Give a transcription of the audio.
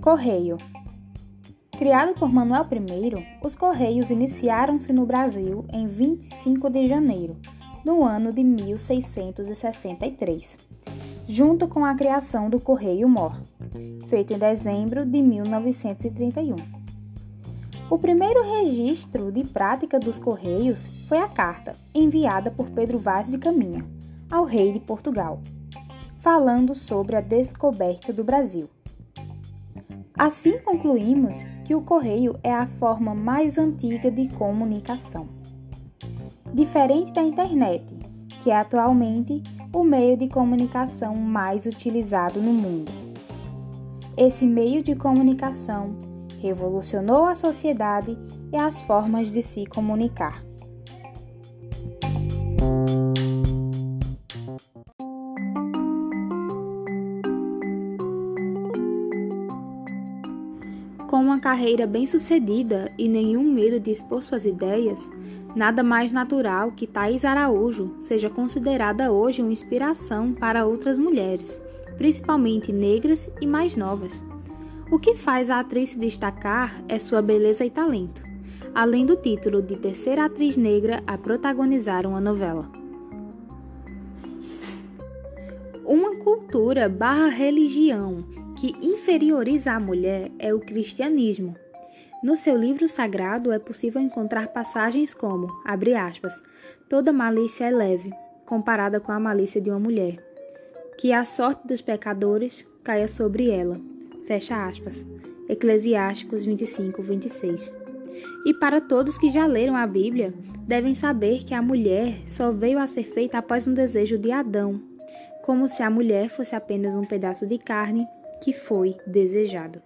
Correio Criado por Manuel I, os Correios iniciaram-se no Brasil em 25 de janeiro do ano de 1663, junto com a criação do Correio Mor, feito em dezembro de 1931. O primeiro registro de prática dos Correios foi a carta enviada por Pedro Vaz de Caminha ao rei de Portugal, falando sobre a descoberta do Brasil Assim concluímos que o correio é a forma mais antiga de comunicação. Diferente da internet, que é atualmente o meio de comunicação mais utilizado no mundo. Esse meio de comunicação revolucionou a sociedade e as formas de se comunicar. Com uma carreira bem-sucedida e nenhum medo de expor suas ideias, nada mais natural que Thais Araújo seja considerada hoje uma inspiração para outras mulheres, principalmente negras e mais novas. O que faz a atriz se destacar é sua beleza e talento, além do título de terceira atriz negra a protagonizar uma novela. Uma cultura barra religião que inferioriza a mulher é o cristianismo. No seu livro sagrado é possível encontrar passagens como, abre aspas, toda malícia é leve, comparada com a malícia de uma mulher. Que a sorte dos pecadores caia sobre ela. Fecha aspas. Eclesiásticos 25, 26. E para todos que já leram a Bíblia, devem saber que a mulher só veio a ser feita após um desejo de Adão, como se a mulher fosse apenas um pedaço de carne que foi desejado.